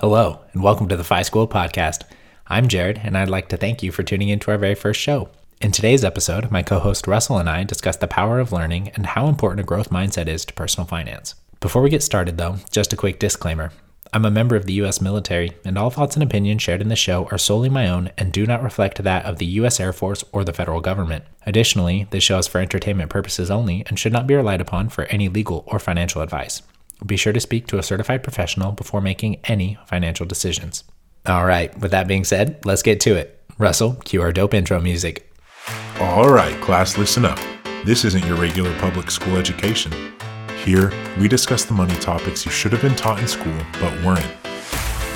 Hello, and welcome to the Fi School Podcast. I'm Jared, and I'd like to thank you for tuning in to our very first show. In today's episode, my co host Russell and I discuss the power of learning and how important a growth mindset is to personal finance. Before we get started, though, just a quick disclaimer. I'm a member of the U.S. military, and all thoughts and opinions shared in the show are solely my own and do not reflect that of the U.S. Air Force or the federal government. Additionally, this show is for entertainment purposes only and should not be relied upon for any legal or financial advice. Be sure to speak to a certified professional before making any financial decisions. All right, with that being said, let's get to it. Russell, cue our dope intro music. All right, class, listen up. This isn't your regular public school education. Here, we discuss the money topics you should have been taught in school but weren't.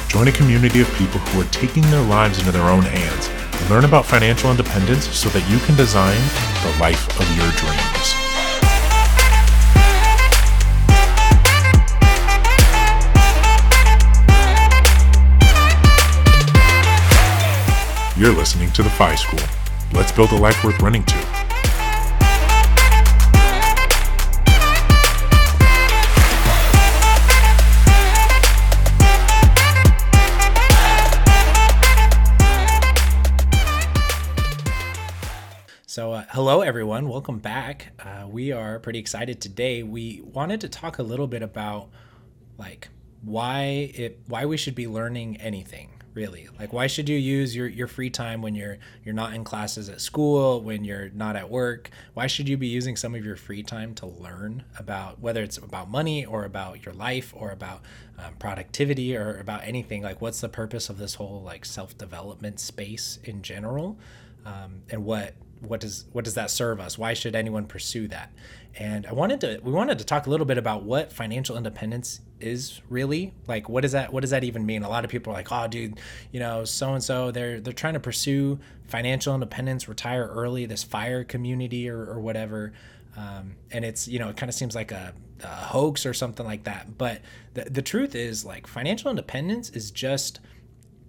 Join a community of people who are taking their lives into their own hands and learn about financial independence so that you can design the life of your dreams. You're listening to the Fi School. Let's build a life worth running to. So, uh, hello everyone, welcome back. Uh, we are pretty excited today. We wanted to talk a little bit about like why it why we should be learning anything really? Like why should you use your, your free time when you're you're not in classes at school when you're not at work? Why should you be using some of your free time to learn about whether it's about money or about your life or about um, productivity or about anything? Like what's the purpose of this whole like self-development space in general? Um, and what what does what does that serve us? Why should anyone pursue that? And i wanted to we wanted to talk a little bit about what financial independence is really. Like what does that what does that even mean? A lot of people are like oh dude you know so and so they're they're trying to pursue financial independence retire early this fire community or, or whatever. Um, and it's you know it kind of seems like a, a hoax or something like that. But the, the truth is like financial independence is just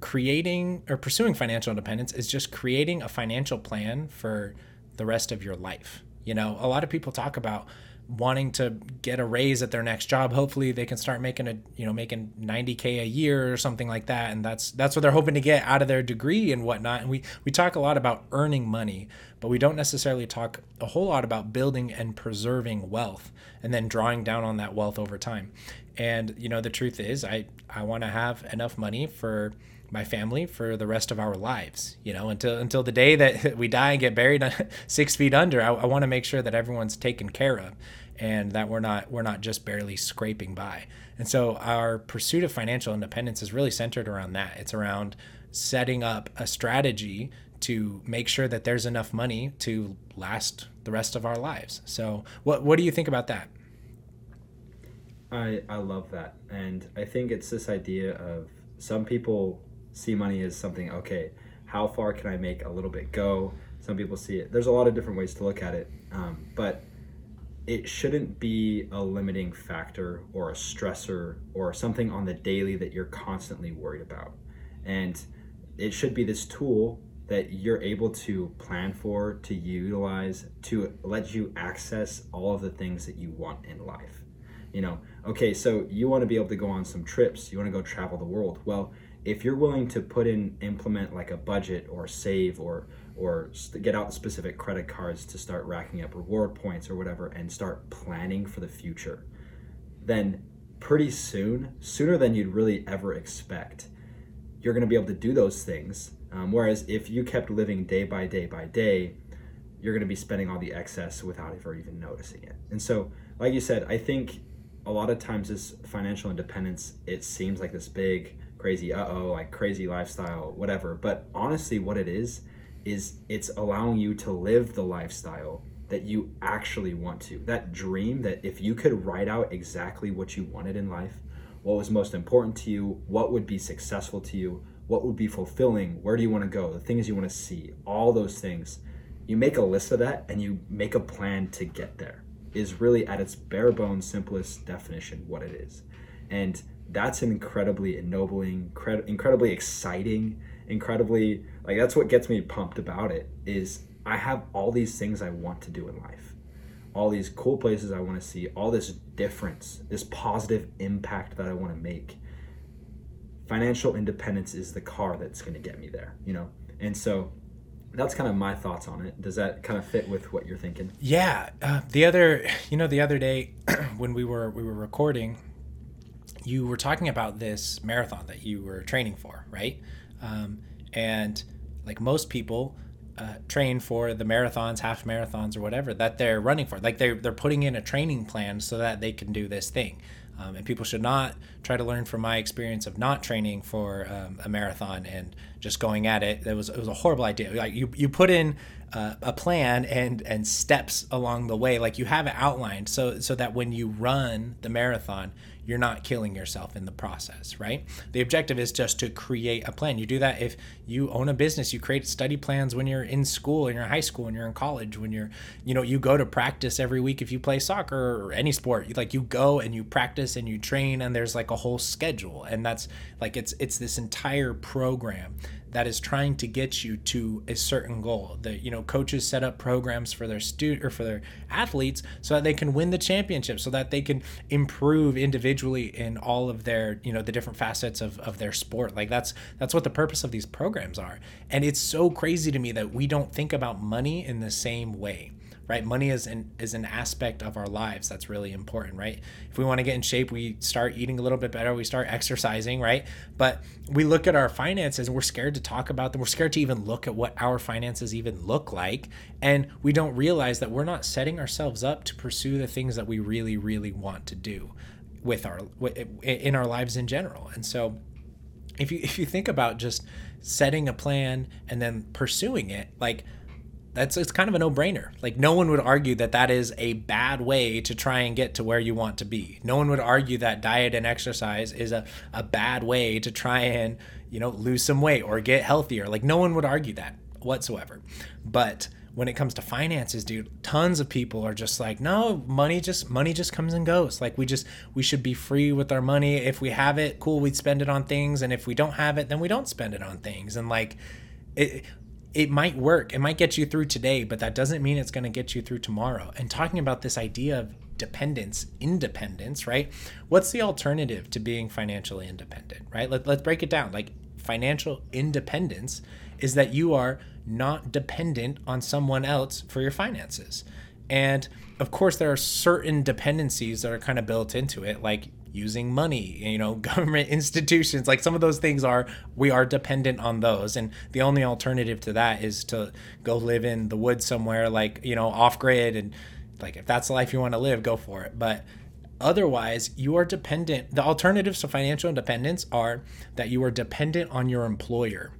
creating or pursuing financial independence is just creating a financial plan for the rest of your life. You know, a lot of people talk about wanting to get a raise at their next job. Hopefully they can start making a, you know, making 90k a year or something like that. And that's that's what they're hoping to get out of their degree and whatnot. And we we talk a lot about earning money, but we don't necessarily talk a whole lot about building and preserving wealth and then drawing down on that wealth over time. And you know, the truth is I I want to have enough money for my family for the rest of our lives you know until until the day that we die and get buried six feet under i, I want to make sure that everyone's taken care of and that we're not we're not just barely scraping by. And so our pursuit of financial independence is really centered around that. It's around setting up a strategy to make sure that there's enough money to last the rest of our lives. So what what do you think about that? I, I love that. And I think it's this idea of some people see money as something okay how far can i make a little bit go? Some people see it. There's a lot of different ways to look at it um, but it shouldn't be a limiting factor or a stressor or something on the daily that you're constantly worried about. And it should be this tool that you're able to plan for to utilize to let you access all of the things that you want in life. You know okay so you want to be able to go on some trips you want to go travel the world. Well if you're willing to put in implement like a budget or save or or get out specific credit cards to start racking up reward points or whatever and start planning for the future then pretty soon sooner than you'd really ever expect you're going to be able to do those things. Um, whereas if you kept living day by day by day you're going to be spending all the excess without ever even noticing it. And so like you said i think a lot of times this financial independence it seems like this big crazy uh-oh like crazy lifestyle whatever. But honestly what it is is it's allowing you to live the lifestyle that you actually want to. That dream that if you could write out exactly what you wanted in life what was most important to you what would be successful to you what would be fulfilling where do you want to go the things you want to see all those things you make a list of that and you make a plan to get there is really at its bare bones simplest definition what it is. And that's incredibly ennobling, incredibly exciting, incredibly like that's what gets me pumped about it is I have all these things I want to do in life. All these cool places I want to see, all this difference, this positive impact that I want to make. financial independence is the car that's going to get me there, you know? And so that's kind of my thoughts on it. Does that kind of fit with what you're thinking? Yeah. Uh, the other, you know, the other day when we were we were recording, you were talking about this marathon that you were training for, right? Um, and like most people uh, train for the marathons, half marathons, or whatever that they're running for. Like they're they're putting in a training plan so that they can do this thing. Um, and people should not try to learn from my experience of not training for um, a marathon and just going at it. It was it was a horrible idea. Like you you put in uh, a plan and and steps along the way, like you have it outlined, so so that when you run the marathon, you're not killing yourself in the process, right? The objective is just to create a plan. You do that if you own a business, you create study plans when you're in school, in your high school, when you're in college, when you're, you know, you go to practice every week if you play soccer or any sport. Like you go and you practice and you train and there's like a whole schedule. And that's like it's it's this entire program that is trying to get you to a certain goal. That you know, coaches set up programs for their student or for their athletes so that they can win the championship, so that they can improve individually in all of their you know the different facets of, of their sport. Like that's that's what the purpose of these programs are. And it's so crazy to me that we don't think about money in the same way right? Money is an is an aspect of our lives that's really important, right? If we want to get in shape, we start eating a little bit better, we start exercising, right? But we look at our finances and we're scared to talk about them. We're scared to even look at what our finances even look like, and we don't realize that we're not setting ourselves up to pursue the things that we really really want to do with our in our lives in general. And so if you if you think about just setting a plan and then pursuing it, like that's it's kind of a no-brainer. Like no one would argue that that is a bad way to try and get to where you want to be. No one would argue that diet and exercise is a, a bad way to try and, you know, lose some weight or get healthier. Like no one would argue that whatsoever. But when it comes to finances, dude, tons of people are just like, no, money just money just comes and goes. Like we just we should be free with our money. If we have it, cool, we'd spend it on things, and if we don't have it, then we don't spend it on things. And like it, it might work. It might get you through today, but that doesn't mean it's going to get you through tomorrow. And talking about this idea of dependence, independence, right? What's the alternative to being financially independent, right? Let, let's break it down. Like financial independence is that you are not dependent on someone else for your finances. And of course, there are certain dependencies that are kind of built into it, like using money, you know, government institutions, like some of those things are, we are dependent on those. And the only alternative to that is to go live in the woods somewhere, like, you know, off grid. And like, if that's the life you want to live, go for it. But otherwise, you are dependent. The alternatives to financial independence are that you are dependent on your employer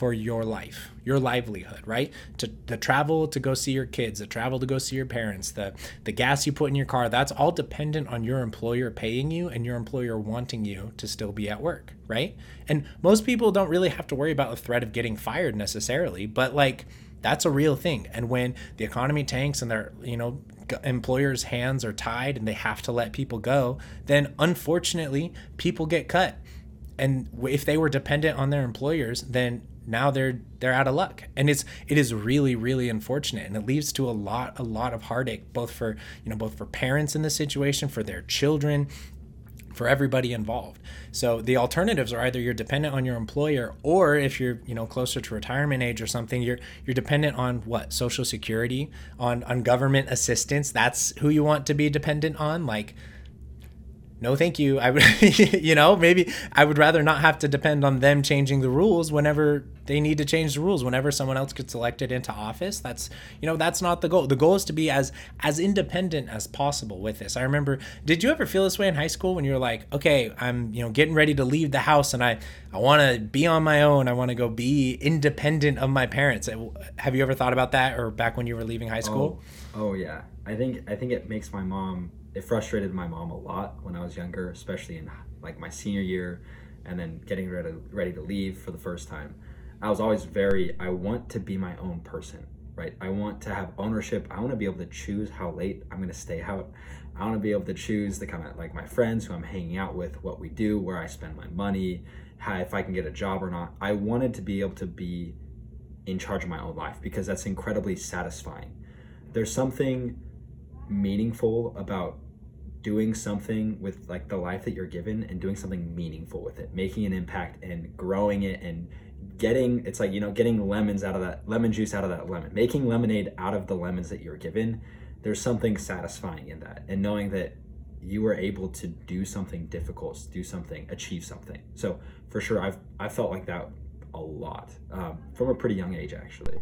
for your life, your livelihood, right? To the travel to go see your kids, the travel to go see your parents, the the gas you put in your car, that's all dependent on your employer paying you and your employer wanting you to still be at work, right? And most people don't really have to worry about the threat of getting fired necessarily, but like that's a real thing. And when the economy tanks and their, you know, employers' hands are tied and they have to let people go, then unfortunately, people get cut. And if they were dependent on their employers, then now they're they're out of luck. And it's it is really really unfortunate. And it leads to a lot a lot of heartache both for you know both for parents in this situation for their children for everybody involved. So the alternatives are either you're dependent on your employer or if you're you know closer to retirement age or something you're you're dependent on what? Social security on on government assistance. That's who you want to be dependent on? Like no thank you. I would you know maybe i would rather not have to depend on them changing the rules whenever they need to change the rules. Whenever someone else gets elected into office that's you know that's not the goal. The goal is to be as as independent as possible with this. I remember did you ever feel this way in high school when you were like okay i'm you know getting ready to leave the house and i i want to be on my own. I want to go be independent of my parents. Uh, have you ever thought about that or back when you were leaving high school? Oh, oh yeah. I think i think it makes my mom it frustrated my mom a lot when I was younger, especially in like my senior year and then getting ready ready to leave for the first time. I was always very I want to be my own person, right? I want to have ownership. I want to be able to choose how late I'm going to stay out. I want to be able to choose the kind of like my friends who I'm hanging out with, what we do, where I spend my money, how if I can get a job or not. I wanted to be able to be in charge of my own life because that's incredibly satisfying. There's something meaningful about doing something with like the life that you're given and doing something meaningful with it, making an impact and growing it and getting it's like you know getting lemons out of that lemon juice out of that lemon. Making lemonade out of the lemons that you're given there's something satisfying in that and knowing that you were able to do something difficult do something achieve something. So for sure i've i felt like that a lot um, from a pretty young age actually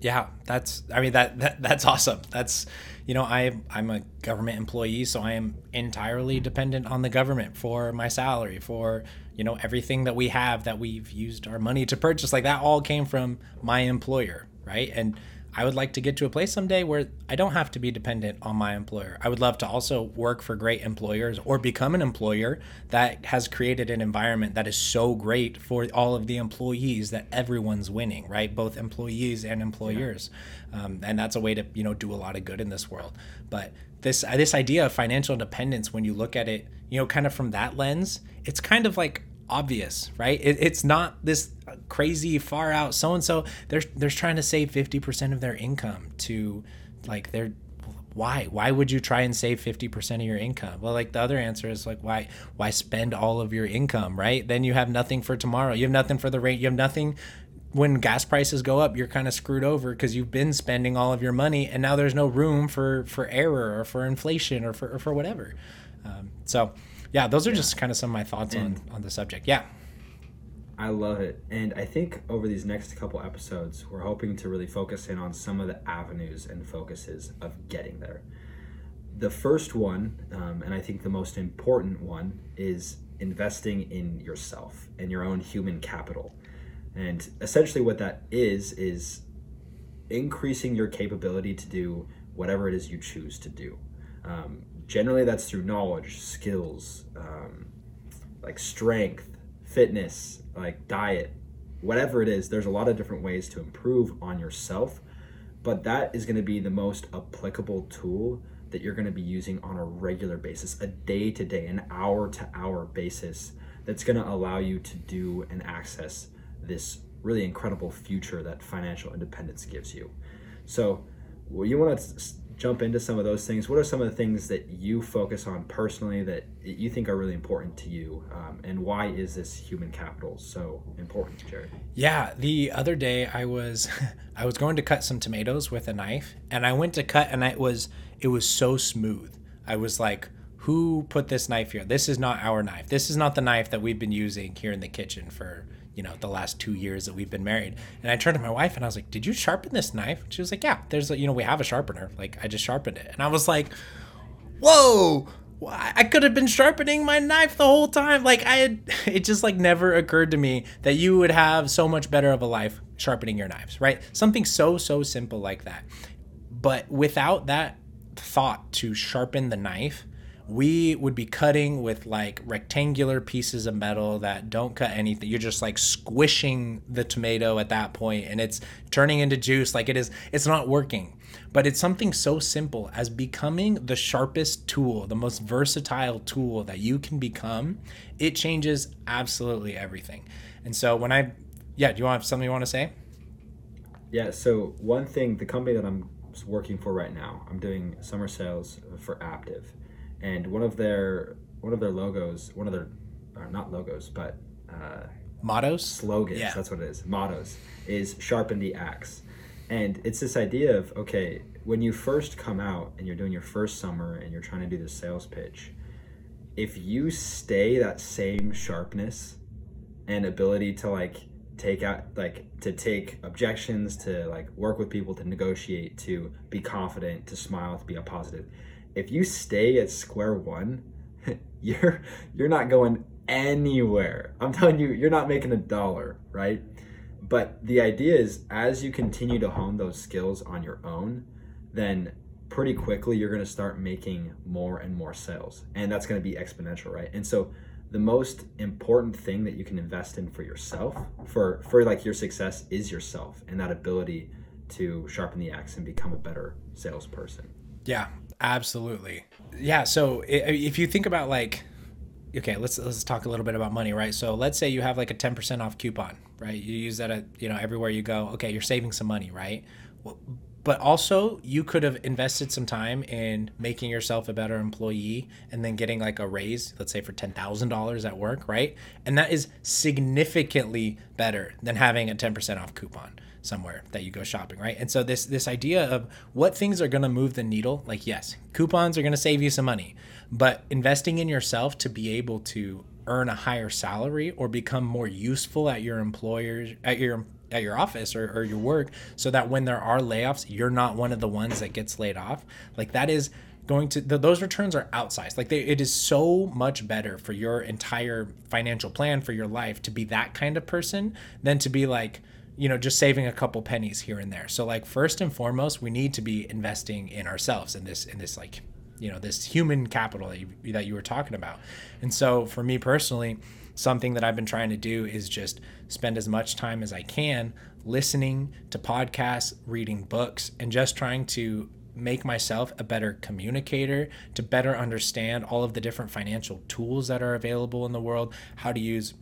yeah that's i mean that, that that's awesome. That's you know i i'm a government employee so i am entirely dependent on the government for my salary for you know everything that we have that we've used our money to purchase. Like that all came from my employer right? And I would like to get to a place someday where I don't have to be dependent on my employer. I would love to also work for great employers or become an employer that has created an environment that is so great for all of the employees that everyone's winning, right? Both employees and employers. Yeah. Um, and that's a way to, you know, do a lot of good in this world. But this this idea of financial independence when you look at it, you know, kind of from that lens, it's kind of like obvious, right? It, it's not this crazy far out so and so. They're they're trying to save fifty percent of their income to like they're why? Why would you try and save 50% of your income? Well like the other answer is like why why spend all of your income right? Then you have nothing for tomorrow. You have nothing for the rate. You have nothing. When gas prices go up you're kind of screwed over because you've been spending all of your money and now there's no room for for error or for inflation or for, or for whatever. Um, so yeah, those are yeah. just kind of some of my thoughts and on on the subject. Yeah. I love it. And I think over these next couple episodes, we're hoping to really focus in on some of the avenues and focuses of getting there. The first one, um, and I think the most important one, is investing in yourself and your own human capital. And essentially, what that is, is increasing your capability to do whatever it is you choose to do. Um, generally that's through knowledge skills um, like strength fitness like diet whatever it is there's a lot of different ways to improve on yourself but that is going to be the most applicable tool that you're going to be using on a regular basis a day to day an hour to hour basis that's going to allow you to do and access this really incredible future that financial independence gives you. So well, you want to jump into some of those things, what are some of the things that you focus on personally that you think are really important to you? Um, and why is this human capital so important, Jared? Yeah, the other day I was I was going to cut some tomatoes with a knife, and I went to cut, and it was it was so smooth. I was like, "Who put this knife here? This is not our knife. This is not the knife that we've been using here in the kitchen for." You know the last two years that we've been married and i turned to my wife and i was like did you sharpen this knife she was like yeah there's a you know we have a sharpener like i just sharpened it and i was like whoa I could have been sharpening my knife the whole time. Like I had, it just like never occurred to me that you would have so much better of a life sharpening your knives, right? Something so so simple like that. But without that thought to sharpen the knife, we would be cutting with like rectangular pieces of metal that don't cut anything. You're just like squishing the tomato at that point and it's turning into juice. Like it is, it's not working. But it's something so simple as becoming the sharpest tool, the most versatile tool that you can become. It changes absolutely everything. And so when I, yeah, do you want something you want to say? Yeah. So one thing, the company that I'm working for right now, I'm doing summer sales for Aptive and one of their one of their logos, one of their not logos, but uh, mottos, slogans. Yeah. That's what it is. Mottos is sharpen the axe, and it's this idea of okay, when you first come out and you're doing your first summer and you're trying to do the sales pitch, if you stay that same sharpness and ability to like take out like to take objections to like work with people to negotiate to be confident to smile to be a positive if you stay at square one, you're you're not going anywhere. I'm telling you, you're not making a dollar, right? But the idea is as you continue to hone those skills on your own, then pretty quickly you're going to start making more and more sales. And that's going to be exponential, right? And so the most important thing that you can invest in for yourself, for for like your success is yourself and that ability to sharpen the axe and become a better salesperson. Yeah, absolutely. Yeah. So if you think about like, okay, let's let's talk a little bit about money, right? So let's say you have like a ten percent off coupon, right? You use that at you know everywhere you go. Okay, you're saving some money, right? Well, but also you could have invested some time in making yourself a better employee and then getting like a raise let's say for $10000 at work right? And that is significantly better than having a 10% off coupon somewhere that you go shopping right? And so this this idea of what things are going to move the needle like yes coupons are going to save you some money but investing in yourself to be able to earn a higher salary or become more useful at your employers at your at your office or, or your work so that when there are layoffs you're not one of the ones that gets laid off. Like that is going to those returns are outsized. Like they, it is so much better for your entire financial plan for your life to be that kind of person than to be like you know just saving a couple pennies here and there. So like first and foremost we need to be investing in ourselves in this in this like you know this human capital that you, that you were talking about. And so for me personally something that I've been trying to do is just spend as much time as I can listening to podcasts, reading books, and just trying to make myself a better communicator to better understand all of the different financial tools that are available in the world, how to use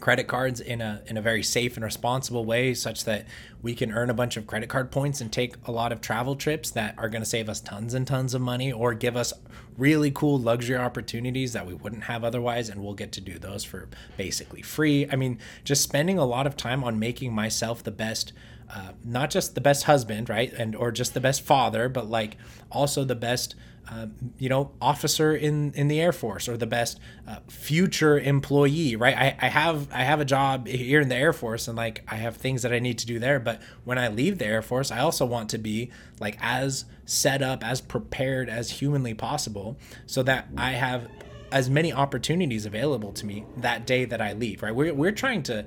credit cards in a in a very safe and responsible way such that we can earn a bunch of credit card points and take a lot of travel trips that are going to save us tons and tons of money or give us really cool luxury opportunities that we wouldn't have otherwise and we'll get to do those for basically free. I mean just spending a lot of time on making myself the best uh, not just the best husband right and or just the best father but like also the best uh, you know, officer in in the Air Force or the best uh, future employee, right? I, I have I have a job here in the Air Force and like I have things that I need to do there, but when I leave the Air Force, I also want to be like as set up, as prepared as humanly possible, so that I have as many opportunities available to me that day that I leave, right? We're, we're trying to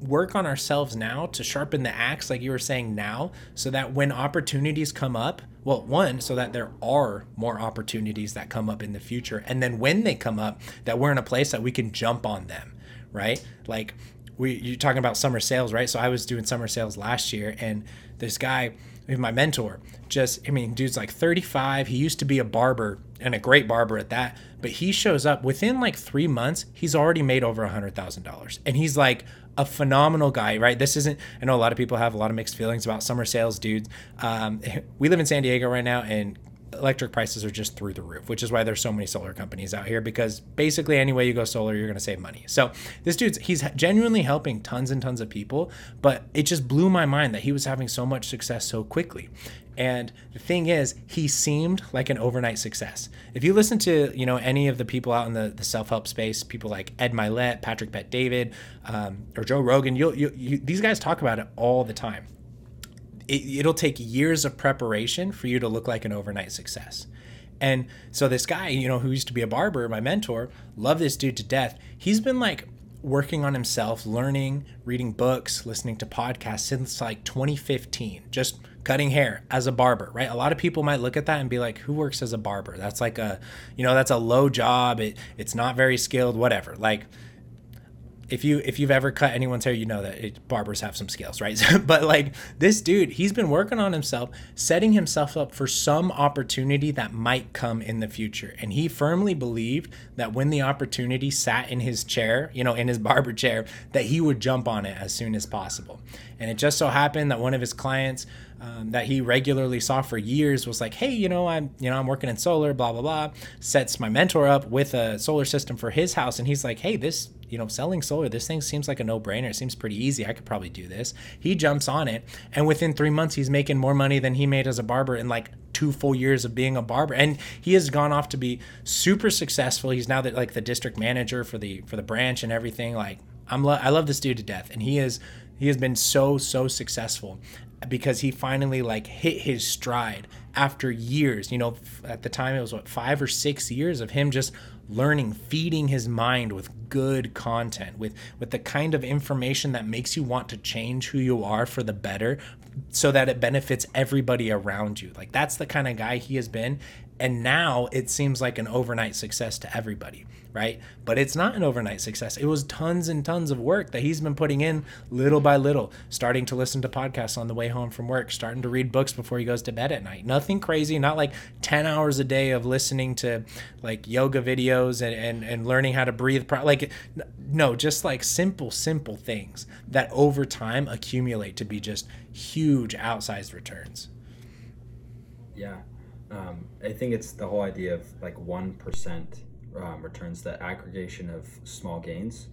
work on ourselves now to sharpen the axe, like you were saying now, so that when opportunities come up, well, one, so that there are more opportunities that come up in the future. And then when they come up, that we're in a place that we can jump on them, right? Like we you're talking about summer sales, right? So I was doing summer sales last year and this guy, my mentor, just I mean, dude's like 35. He used to be a barber and a great barber at that, but he shows up within like 3 months, he's already made over a $100,000. And he's like a phenomenal guy, right? This isn't, I know a lot of people have a lot of mixed feelings about summer sales dudes. Um, we live in San Diego right now, and electric prices are just through the roof, which is why there's so many solar companies out here because basically any way you go solar, you're going to save money. So this dude's he's genuinely helping tons and tons of people, but it just blew my mind that he was having so much success so quickly. And the thing is, he seemed like an overnight success. If you listen to you know any of the people out in the, the self help space, people like Ed Mylett, Patrick Bet David, um, or Joe Rogan, you'll, you, you, these guys talk about it all the time it, it'll take years of preparation for you to look like an overnight success. And so this guy, you know, who used to be a barber, my mentor, love this dude to death. He's been like working on himself, learning, reading books, listening to podcasts since like 2015, just cutting hair as a barber, right? A lot of people might look at that and be like, who works as a barber? That's like a, you know, that's a low job. It, it's not very skilled, whatever. Like if you if you've ever cut anyone's hair, you know that it, barbers have some skills, right? but like this dude, he's been working on himself, setting himself up for some opportunity that might come in the future. And he firmly believed that when the opportunity sat in his chair, you know, in his barber chair, that he would jump on it as soon as possible. And it just so happened that one of his clients um, that he regularly saw for years was like, hey, you know, I'm you know I'm working in solar, blah blah blah. Sets my mentor up with a solar system for his house, and he's like, hey, this you know, selling solar, this thing seems like a no brainer. It seems pretty easy. I could probably do this. He jumps on it, and within three months, he's making more money than he made as a barber in like two full years of being a barber. And he has gone off to be super successful. He's now the, like the district manager for the for the branch and everything. Like I'm, lo- I love this dude to death, and he is he has been so so successful because he finally like hit his stride after years you know at the time it was what five or six years of him just learning feeding his mind with good content with with the kind of information that makes you want to change who you are for the better so that it benefits everybody around you. Like that's the kind of guy he has been and now it seems like an overnight success to everybody right? But it's not an overnight success. It was tons and tons of work that he's been putting in little by little, starting to listen to podcasts on the way home from work, starting to read books before he goes to bed at night. Nothing crazy, not like 10 hours a day of listening to like yoga videos and, and, and learning how to breathe. Pro- like, no, just like simple, simple things that over time accumulate to be just huge outsized returns. Yeah. Um, I think it's the whole idea of like 1% um, returns, the aggregation of small gains.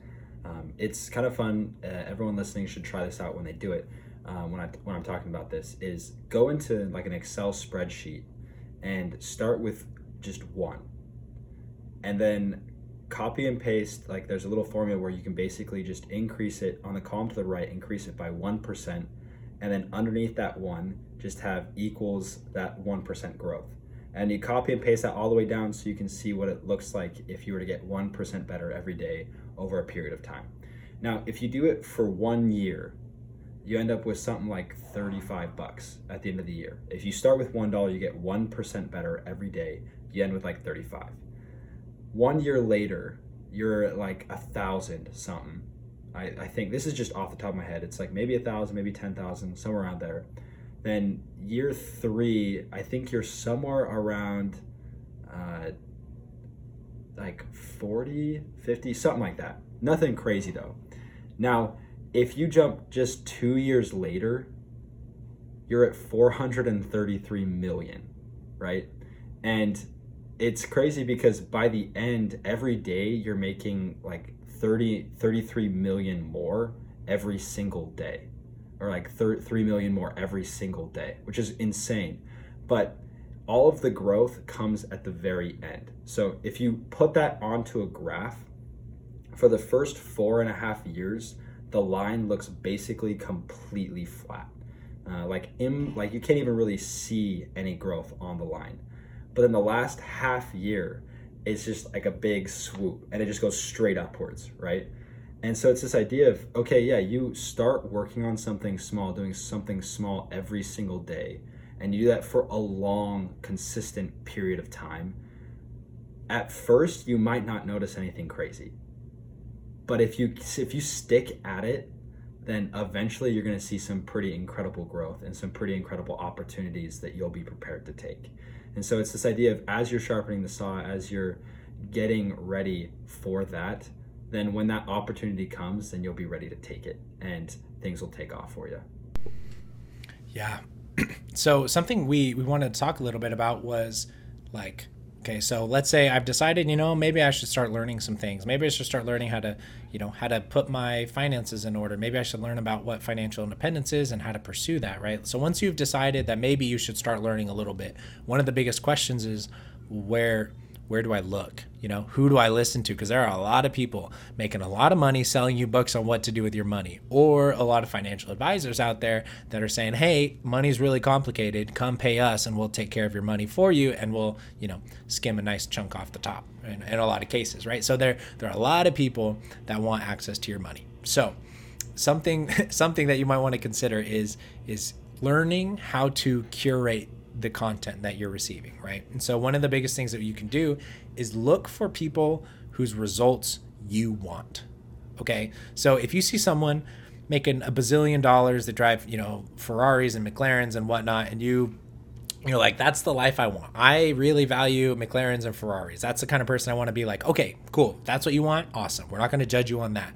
Um, it's kind of fun. Uh, everyone listening should try this out when they do it. Um, when I when I'm talking about this, is go into like an Excel spreadsheet and start with just one, and then copy and paste. Like there's a little formula where you can basically just increase it on the column to the right, increase it by one percent, and then underneath that one, just have equals that one percent growth and you copy and paste that all the way down so you can see what it looks like if you were to get 1% better every day over a period of time. Now, if you do it for one year, you end up with something like 35 bucks at the end of the year. If you start with $1, you get 1% better every day, you end with like 35. One year later, you're like a thousand something. I, I think this is just off the top of my head. It's like maybe a thousand, maybe 10,000, somewhere around there then year three, I think you're somewhere around uh, like 40, 50, something like that. Nothing crazy though. Now, if you jump just two years later, you're at 433 million, right? And it's crazy because by the end, every day you're making like 30, 33 million more every single day or like 3 million more every single day, which is insane. But all of the growth comes at the very end. So if you put that onto a graph, for the first four and a half years, the line looks basically completely flat. Uh, like in, like you can't even really see any growth on the line. But in the last half year, it's just like a big swoop and it just goes straight upwards, right? And so it's this idea of okay, yeah, you start working on something small, doing something small every single day, and you do that for a long, consistent period of time. At first, you might not notice anything crazy. But if you if you stick at it, then eventually you're going to see some pretty incredible growth and some pretty incredible opportunities that you'll be prepared to take. And so it's this idea of as you're sharpening the saw, as you're getting ready for that, then when that opportunity comes, then you'll be ready to take it and things will take off for you. Yeah. so something we we wanted to talk a little bit about was like okay so let's say i've decided you know maybe i should start learning some things. Maybe i should start learning how to you know how to put my finances in order. Maybe i should learn about what financial independence is and how to pursue that right? So once you've decided that maybe you should start learning a little bit one of the biggest questions is where where do I look? You know, who do I listen to? Because there are a lot of people making a lot of money selling you books on what to do with your money, or a lot of financial advisors out there that are saying, hey, money's really complicated. Come pay us and we'll take care of your money for you and we'll, you know, skim a nice chunk off the top in, in a lot of cases, right? So there, there are a lot of people that want access to your money. So something something that you might want to consider is is learning how to curate the content that you're receiving, right? And so one of the biggest things that you can do is look for people whose results you want. Okay? So if you see someone making a bazillion dollars that drive, you know, Ferraris and McLarens and whatnot, and you you're like, that's the life I want. I really value McLarens and Ferraris. That's the kind of person I want to be like, okay, cool. That's what you want. Awesome. We're not going to judge you on that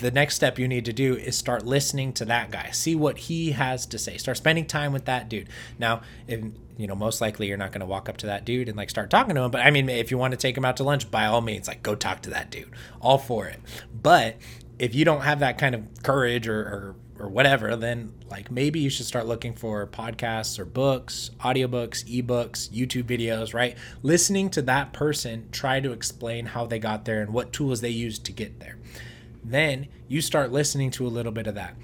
the next step you need to do is start listening to that guy. See what he has to say. Start spending time with that dude. Now if you know most likely you're not going to walk up to that dude and like start talking to him but i mean if you want to take him out to lunch by all means like go talk to that dude. All for it. But if you don't have that kind of courage or, or or whatever, then like maybe you should start looking for podcasts or books, audiobooks, ebooks, YouTube videos, right? Listening to that person try to explain how they got there and what tools they used to get there then you start listening to a little bit of that.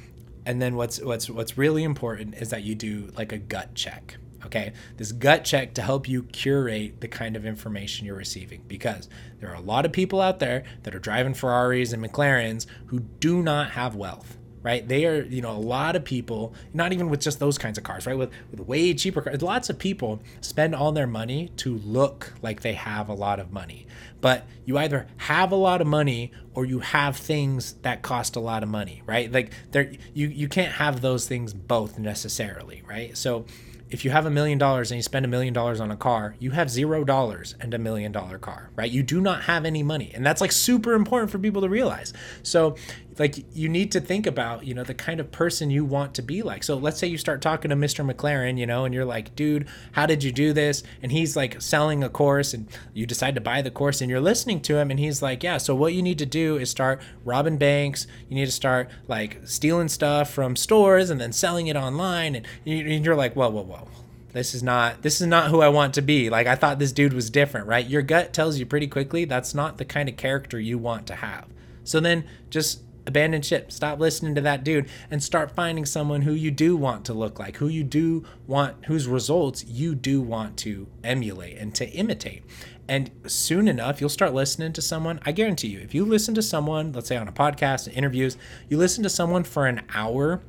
And then what's what's what's really important is that you do like a gut check okay? This gut check to help you curate the kind of information you're receiving because there are a lot of people out there that are driving ferraris and mclarens who do not have wealth right they are you know a lot of people not even with just those kinds of cars right with, with way cheaper cars lots of people spend all their money to look like they have a lot of money but you either have a lot of money or you have things that cost a lot of money, right? Like there you you can't have those things both necessarily, right? So if you have a million dollars and you spend a million dollars on a car, you have zero dollars and a million dollar car, right? You do not have any money. And that's like super important for people to realize. So like you need to think about you know the kind of person you want to be like so let's say you start talking to mr mclaren you know and you're like dude how did you do this and he's like selling a course and you decide to buy the course and you're listening to him and he's like yeah so what you need to do is start robbing banks you need to start like stealing stuff from stores and then selling it online and you're like whoa whoa whoa this is not this is not who I want to be. Like I thought this dude was different, right? Your gut tells you pretty quickly that's not the kind of character you want to have. So then just abandon ship stop listening to that dude and start finding someone who you do want to look like who you do want whose results you do want to emulate and to imitate. And soon enough you'll start listening to someone i guarantee you if you listen to someone let's say on a podcast interviews you listen to someone for an hour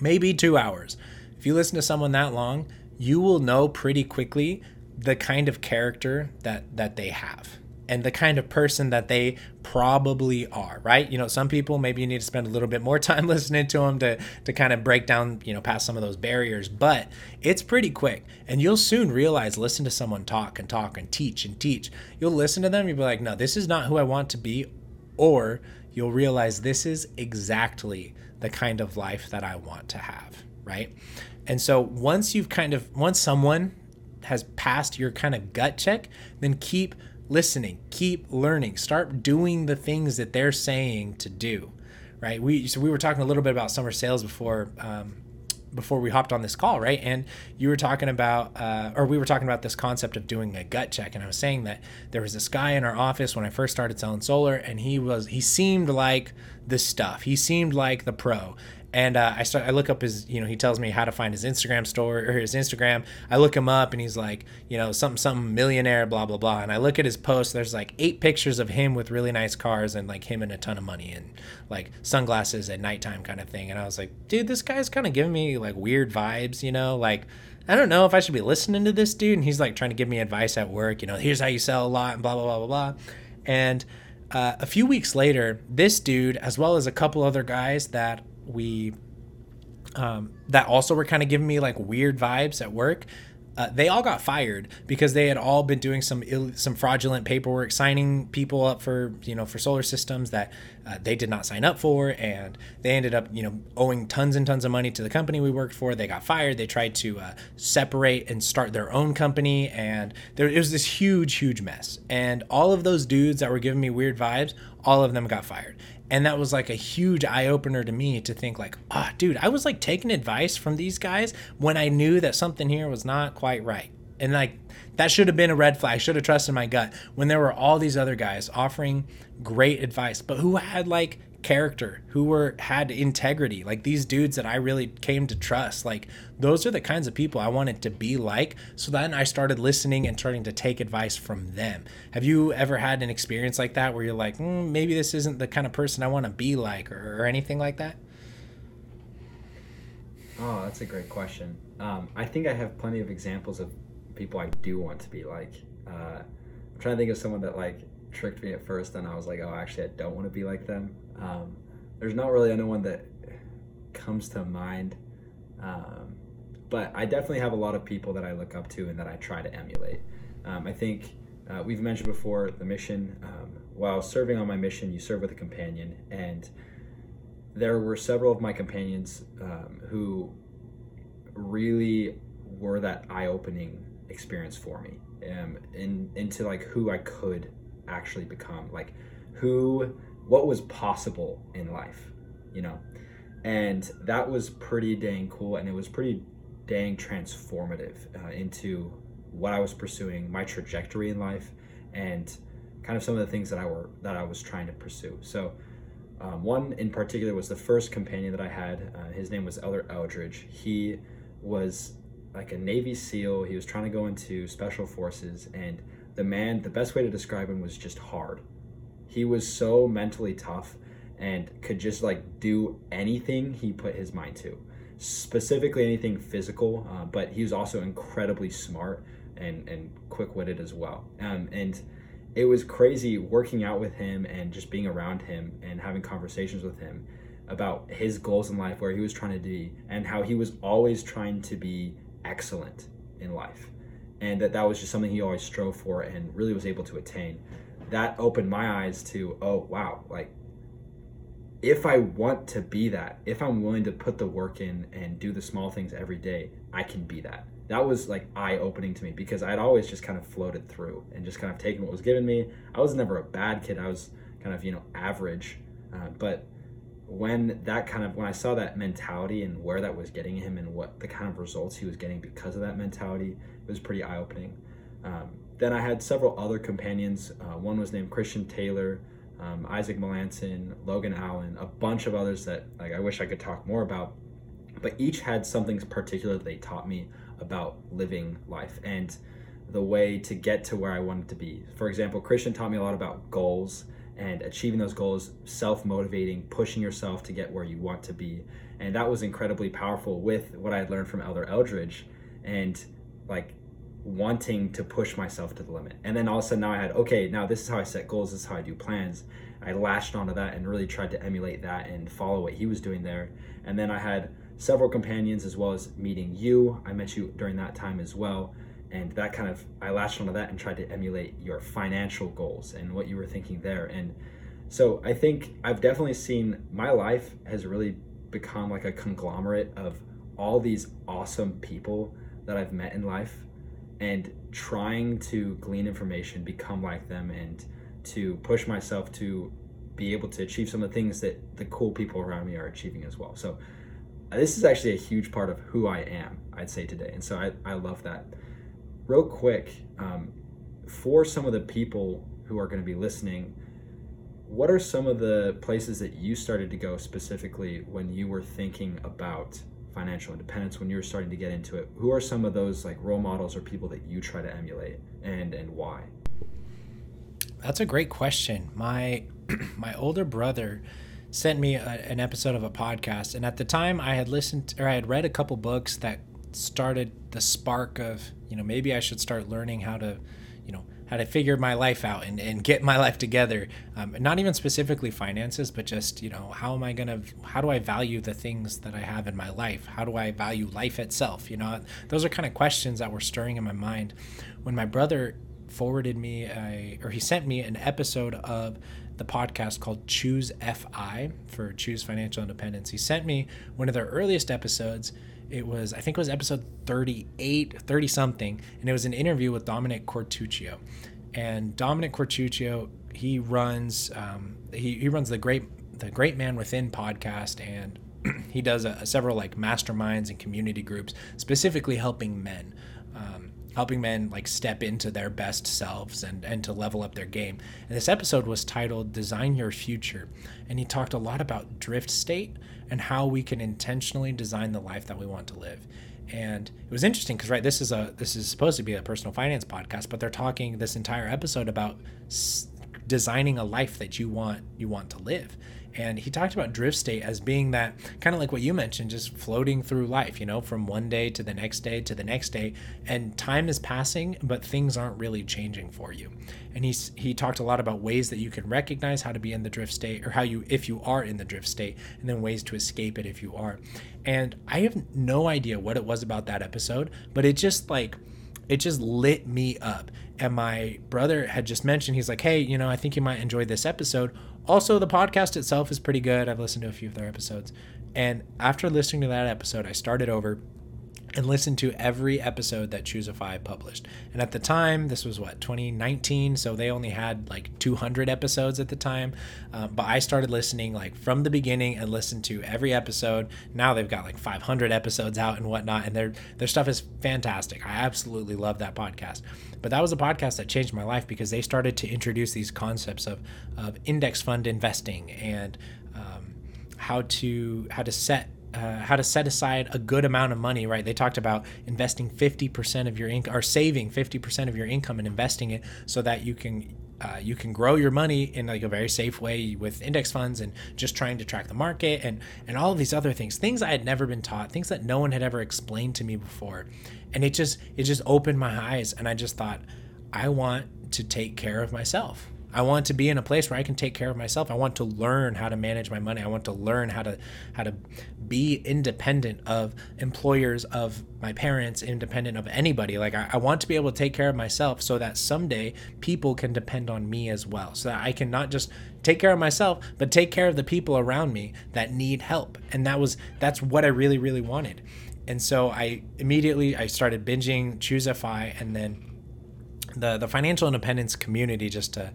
maybe two hours. If you listen to someone that long you will know pretty quickly the kind of character that that they have and the kind of person that they probably are, right? You know, some people maybe you need to spend a little bit more time listening to them to to kind of break down, you know, past some of those barriers, but it's pretty quick. And you'll soon realize listen to someone talk and talk and teach and teach. You'll listen to them, you'll be like, "No, this is not who I want to be." Or you'll realize this is exactly the kind of life that I want to have, right? And so once you've kind of once someone has passed your kind of gut check, then keep listening, keep learning, start doing the things that they're saying to do, right? We so we were talking a little bit about summer sales before um, before we hopped on this call, right? And you were talking about, uh, or we were talking about this concept of doing a gut check, and I was saying that there was this guy in our office when I first started selling solar, and he was he seemed like the stuff. He seemed like the pro, and uh, I start I look up his you know he tells me how to find his Instagram store or his Instagram. I look him up and he's like you know something something millionaire blah blah blah. And I look at his post. There's like eight pictures of him with really nice cars and like him and a ton of money and like sunglasses at nighttime kind of thing. And I was like, dude, this guy's kind of giving me like weird vibes, you know, like. I don't know if I should be listening to this dude. And he's like trying to give me advice at work, you know, here's how you sell a lot and blah, blah, blah, blah, blah. And uh, a few weeks later, this dude, as well as a couple other guys that we um, that also were kind of giving me like weird vibes at work. Uh, they all got fired because they had all been doing some Ill, some fraudulent paperwork, signing people up for you know for solar systems that uh, they did not sign up for, and they ended up you know owing tons and tons of money to the company we worked for. They got fired. They tried to uh, separate and start their own company, and there it was this huge, huge mess. And all of those dudes that were giving me weird vibes, all of them got fired and that was like a huge eye opener to me to think like ah oh, dude i was like taking advice from these guys when i knew that something here was not quite right. And like that should have been a red flag. Should have trusted my gut when there were all these other guys offering great advice. But who had like character who were had integrity. Like these dudes that i really came to trust like those are the kinds of people i wanted to be like. So then i started listening and starting to take advice from them. Have you ever had an experience like that where you're like mm, maybe this isn't the kind of person i want to be like or, or, anything like that? Oh that's a great question. Um, i think i have plenty of examples of people i do want to be like. Uh, i'm trying to think of someone that like tricked me at first and i was like oh actually i don't want to be like them um, there's not really anyone that comes to mind, um, but I definitely have a lot of people that I look up to and that I try to emulate. Um, I think uh, we've mentioned before the mission. Um, while serving on my mission, you serve with a companion, and there were several of my companions um, who really were that eye-opening experience for me um, in, into like who I could actually become, like who what was possible in life, you know? And that was pretty dang cool and it was pretty dang transformative uh, into what I was pursuing, my trajectory in life, and kind of some of the things that I were that I was trying to pursue. So, um, one in particular was the first companion that I had. Uh, his name was Elder Eldridge. He was like a Navy SEAL. He was trying to go into special forces, and the man, the best way to describe him was just hard. He was so mentally tough and could just like do anything he put his mind to, specifically anything physical. Uh, but he was also incredibly smart and and quick witted as well. Um, and it was crazy working out with him and just being around him and having conversations with him about his goals in life, where he was trying to be, and how he was always trying to be excellent in life, and that that was just something he always strove for and really was able to attain that opened my eyes to oh wow like if I want to be that, if I'm willing to put the work in and do the small things every day, I can be that. That was like eye opening to me because I'd always just kind of floated through and just kind of taken what was given me. I was never a bad kid. I was kind of, you know, average. Uh, but when that kind of, when I saw that mentality and where that was getting him and what the kind of results he was getting because of that mentality, it was pretty eye opening. Um, then I had several other companions. Uh, one was named Christian Taylor um, Isaac Melanson, Logan Allen, a bunch of others that like I wish I could talk more about. But each had something particular that they taught me about living life and the way to get to where I wanted to be. For example, Christian taught me a lot about goals and achieving those goals, self motivating, pushing yourself to get where you want to be. And that was incredibly powerful with what I had learned from Elder Eldridge and like wanting to push myself to the limit. And then all of a sudden now I had, okay, now this is how I set goals, this is how I do plans. I latched onto that and really tried to emulate that and follow what he was doing there. And then I had several companions as well as meeting you. I met you during that time as well. And that kind of, I latched onto that and tried to emulate your financial goals and what you were thinking there. And so I think I've definitely seen my life has really become like a conglomerate of all these awesome people that I've met in life and trying to glean information, become like them, and to push myself to be able to achieve some of the things that the cool people around me are achieving as well. So, uh, this is actually a huge part of who I am, I'd say today. And so, I, I love that. Real quick, um, for some of the people who are going to be listening, what are some of the places that you started to go specifically when you were thinking about financial independence when you were starting to get into it? Who are some of those like role models or people that you try to emulate and and why? That's a great question. My my older brother sent me a, an episode of a podcast and at the time i had listened or i had read a couple books that started the spark of you know maybe i should start learning how to you know how to figure my life out and, and get my life together. Um, not even specifically finances, but just, you know, how am I going to, how do I value the things that I have in my life? How do I value life itself? You know, those are kind of questions that were stirring in my mind when my brother forwarded me a, or he sent me an episode of the podcast called Choose FI for Choose Financial Independence. He sent me one of their earliest episodes it was I think it was episode 38, 30 something, and it was an interview with Dominic Quartuccio. And Dominic Quartuccio, he runs um, he, he runs the great the Great Man Within podcast, and he does a, a several like masterminds and community groups, specifically helping men. Um, helping men like step into their best selves and, and to level up their game. And this episode was titled Design Your Future. And he talked a lot about drift state and how we can intentionally design the life that we want to live. And it was interesting because right, this is a this is supposed to be a personal finance podcast, but they're talking this entire episode about s- designing a life that you want you want to live and he talked about drift state as being that kind of like what you mentioned just floating through life you know from one day to the next day to the next day and time is passing but things aren't really changing for you and he's he talked a lot about ways that you can recognize how to be in the drift state or how you if you are in the drift state and then ways to escape it if you are and i have no idea what it was about that episode but it just like it just lit me up. And my brother had just mentioned, he's like, hey, you know, I think you might enjoy this episode. Also, the podcast itself is pretty good. I've listened to a few of their episodes. And after listening to that episode, I started over and listened to every episode that Choose FI published. And at the time, this was what 2019, so they only had like 200 episodes at the time. Um, but I started listening like from the beginning and listened to every episode. Now they've got like 500 episodes out and whatnot, and their their stuff is fantastic. I absolutely love that podcast. But that was a podcast that changed my life because they started to introduce these concepts of of index fund investing and um, how to how to set uh, how to set aside a good amount of money, right? They talked about investing 50% of your income or saving 50% of your income and investing it so that you can uh, you can grow your money in like a very safe way with index funds and just trying to track the market and and all of these other things things i had never been taught things that no one had ever explained to me before and it just it just opened my eyes and i just thought i want to take care of myself I want to be in a place where I can take care of myself. I want to learn how to manage my money. I want to learn how to how to be independent of employers, of my parents, independent of anybody. Like I, I want to be able to take care of myself so that someday people can depend on me as well. So that I can not just take care of myself, but take care of the people around me that need help. And that was that's what I really really wanted. And so I immediately I started binging Choose FI and then the the financial independence community just to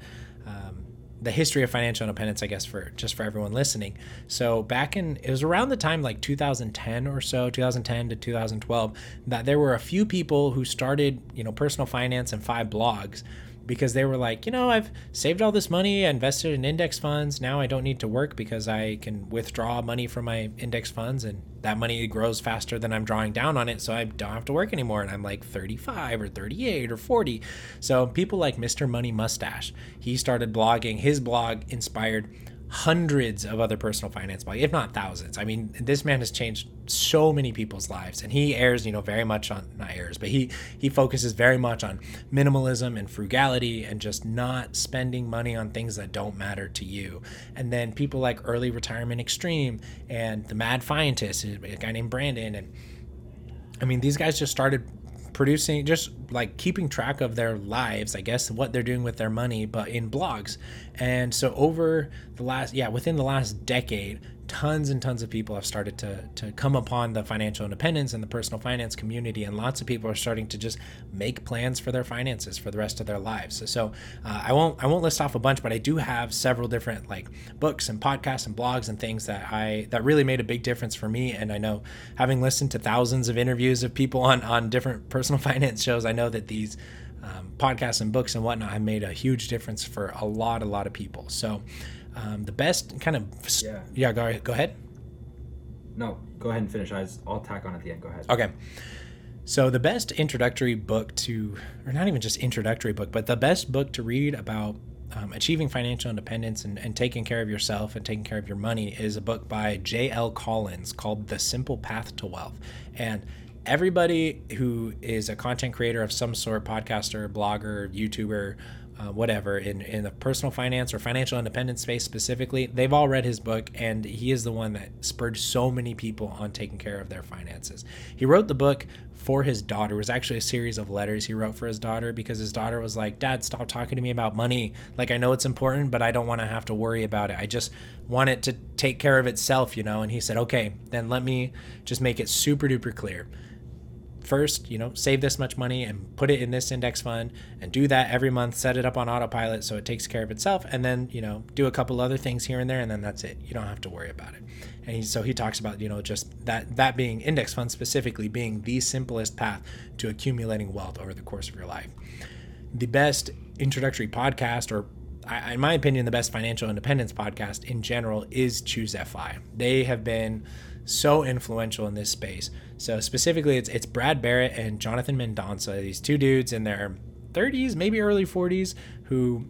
the history of financial independence, I guess, for just for everyone listening. So back in it was around the time like 2010 or so, 2010 to 2012, that there were a few people who started, you know, personal finance and five blogs because they were like, you know, I've saved all this money, I invested in index funds. Now I don't need to work because I can withdraw money from my index funds and that money grows faster than I'm drawing down on it. So I don't have to work anymore. And I'm like 35 or 38 or 40. So people like Mr. Money Mustache, he started blogging. His blog inspired hundreds of other personal finance blogs, if not thousands. I mean, this man has changed so many people's lives, and he airs, you know, very much on not airs, but he he focuses very much on minimalism and frugality and just not spending money on things that don't matter to you. And then people like Early Retirement Extreme and the Mad Fientist, a guy named Brandon, and I mean, these guys just started producing just like keeping track of their lives i guess what they're doing with their money but in blogs and so over the last yeah within the last decade tons and tons of people have started to to come upon the financial independence and the personal finance community and lots of people are starting to just make plans for their finances for the rest of their lives. So, so uh, i won't i won't list off a bunch but i do have several different like books and podcasts and blogs and things that i that really made a big difference for me. And i know having listened to thousands of interviews of people on on different personal finance shows i know that these um, podcasts and books and whatnot have made a huge difference for a lot a lot of people so um, the best kind of Yeah. yeah go, go ahead No, go ahead and finish. I just, I'll tack on at the end. Go ahead. okay so the best introductory book to or not even just introductory book but the best book to read about um, achieving financial independence and, and taking care of yourself and taking care of your money is a book by j.l collins called the simple path to wealth and everybody who is a content creator of some sort podcaster blogger youtuber uh, whatever in, in the personal finance or financial independence space specifically they've all read his book and he is the one that spurred so many people on taking care of their finances. He wrote the book for his daughter. It was actually a series of letters he wrote for his daughter because his daughter was like dad stop talking to me about money. Like i know it's important but i don't want to have to worry about it. I just want it to take care of itself you know? And he said okay then let me just make it super duper clear first, you know, save this much money and put it in this index fund and do that every month, set it up on autopilot so it takes care of itself. And then, you know, do a couple other things here and there. And then that's it. You don't have to worry about it. And he, so he talks about, you know, just that, that being index funds specifically being the simplest path to accumulating wealth over the course of your life. The best introductory podcast or in my opinion, the best financial independence podcast in general is Choose FI. They have been so influential in this space. So specifically, it's it's Brad Barrett and Jonathan Mendonsa, these two dudes in their 30s, maybe early 40s, who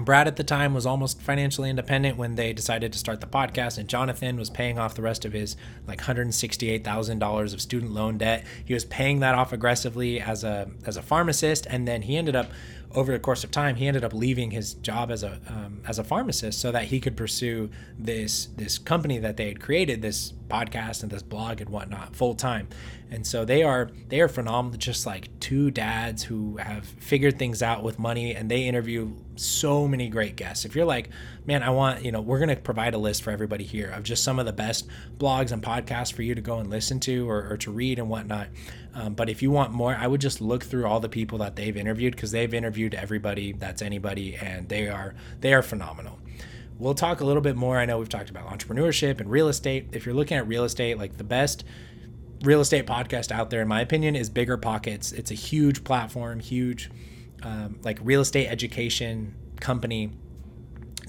Brad at the time was almost financially independent when they decided to start the podcast, and Jonathan was paying off the rest of his like $168,000 of student loan debt. He was paying that off aggressively as a as a pharmacist, and then he ended up over the course of time he ended up leaving his job as a um, as a pharmacist so that he could pursue this this company that they had created this podcast and this blog and whatnot full time. And so they are they are phenomenal just like two dads who have figured things out with money and they interview so many great guests. If you're like man i want you know we're to provide a list for everybody here of just some of the best blogs and podcasts for you to go and listen to or, or to read and whatnot um, but if you want more i would just look through all the people that they've interviewed because they've interviewed everybody that's anybody and they are they are phenomenal we'll talk a little bit more i know we've talked about entrepreneurship and real estate if you're looking at real estate like the best real estate podcast out there, in my opinion, is Bigger Pockets. It's a huge platform, huge um, like real estate education company.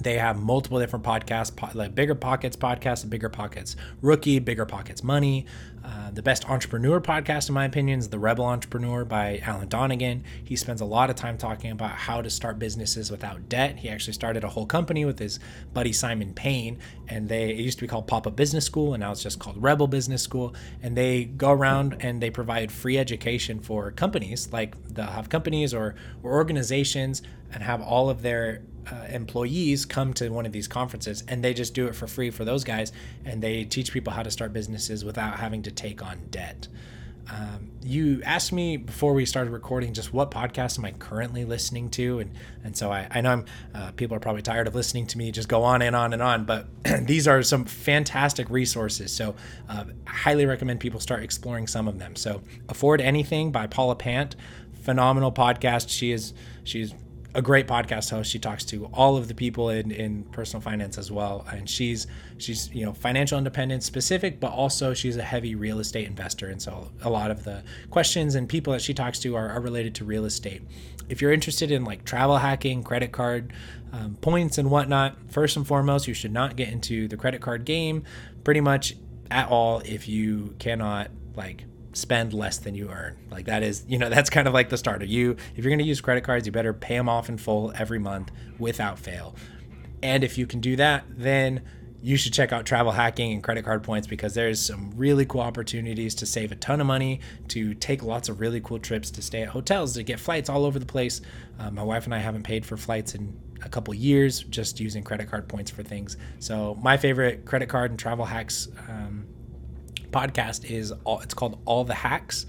They have multiple different podcasts, po- like Bigger Pockets podcast, Bigger Pockets Rookie, Bigger Pockets Money. Uh, the best entrepreneur podcast, in my opinion, is The Rebel Entrepreneur by Alan Donegan. He spends a lot of time talking about how to start businesses without debt. He actually started a whole company with his buddy Simon Paine, and they it used to be called Up Business School, and now it's just called Rebel Business School. And they go around and they provide free education for companies, like they'll have companies or, or organizations, and have all of their uh, employees come to one of these conferences and they just do it for free for those guys and they teach people how to start businesses without having to take on debt Um, you asked me before we started recording just what podcast am I currently listening to, and and so I, I know I'm, uh, people are probably tired of listening to me just go on and on and on, but these are some fantastic resources. So uh, highly recommend people start exploring some of them. So Afford Anything by Paula Pant, phenomenal podcast. She is she's a great podcast host. She talks to all of the people in, in personal finance as well, and she's she's you know financial independence specific, but also she's a heavy real estate investor, and so a lot of the questions and people that she talks to are, are related to real estate. If you're interested in like travel hacking, credit card um, points, and whatnot, first and foremost, you should not get into the credit card game, pretty much at all if you cannot like spend less than you earn. Like that is, you know, that's kind of like the starter. You, if you're going to use credit cards, you better pay them off in full every month without fail. And if you can do that, then you should check out travel hacking and credit card points because there's some really cool opportunities to save a ton of money, to take lots of really cool trips, to stay at hotels, to get flights all over the place. Uh, my wife and I haven't paid for flights in a couple years just using credit card points for things. So my favorite credit card and travel hacks um, podcast is all, it's called All the Hacks.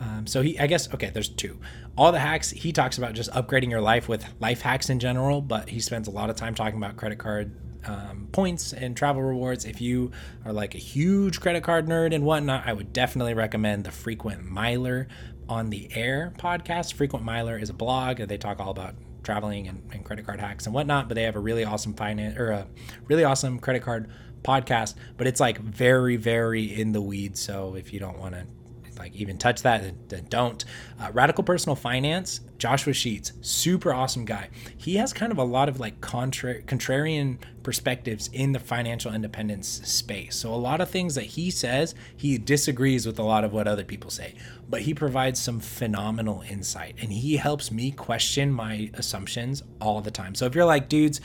Um, so he, I guess, okay, there's two. All the hacks, he talks about just upgrading your life with life hacks in general, but he spends a lot of time talking about credit card um, points and travel rewards. If you are like a huge credit card nerd and whatnot, I would definitely recommend the Frequent Miler on the Air podcast. Frequent Miler is a blog. They talk all about traveling and, and credit card hacks and whatnot, but they have a really awesome finance or a really awesome credit card podcast, but it's like very, very in the weeds. So if you don't want to like even touch that, then don't. Uh, Radical Personal Finance, Joshua Sheats, super awesome guy. He has kind of a lot of like contra- contrarian perspectives in the financial independence space. So a lot of things that he says, he disagrees with a lot of what other people say, but he provides some phenomenal insight and he helps me question my assumptions all the time. So if you're like, dudes,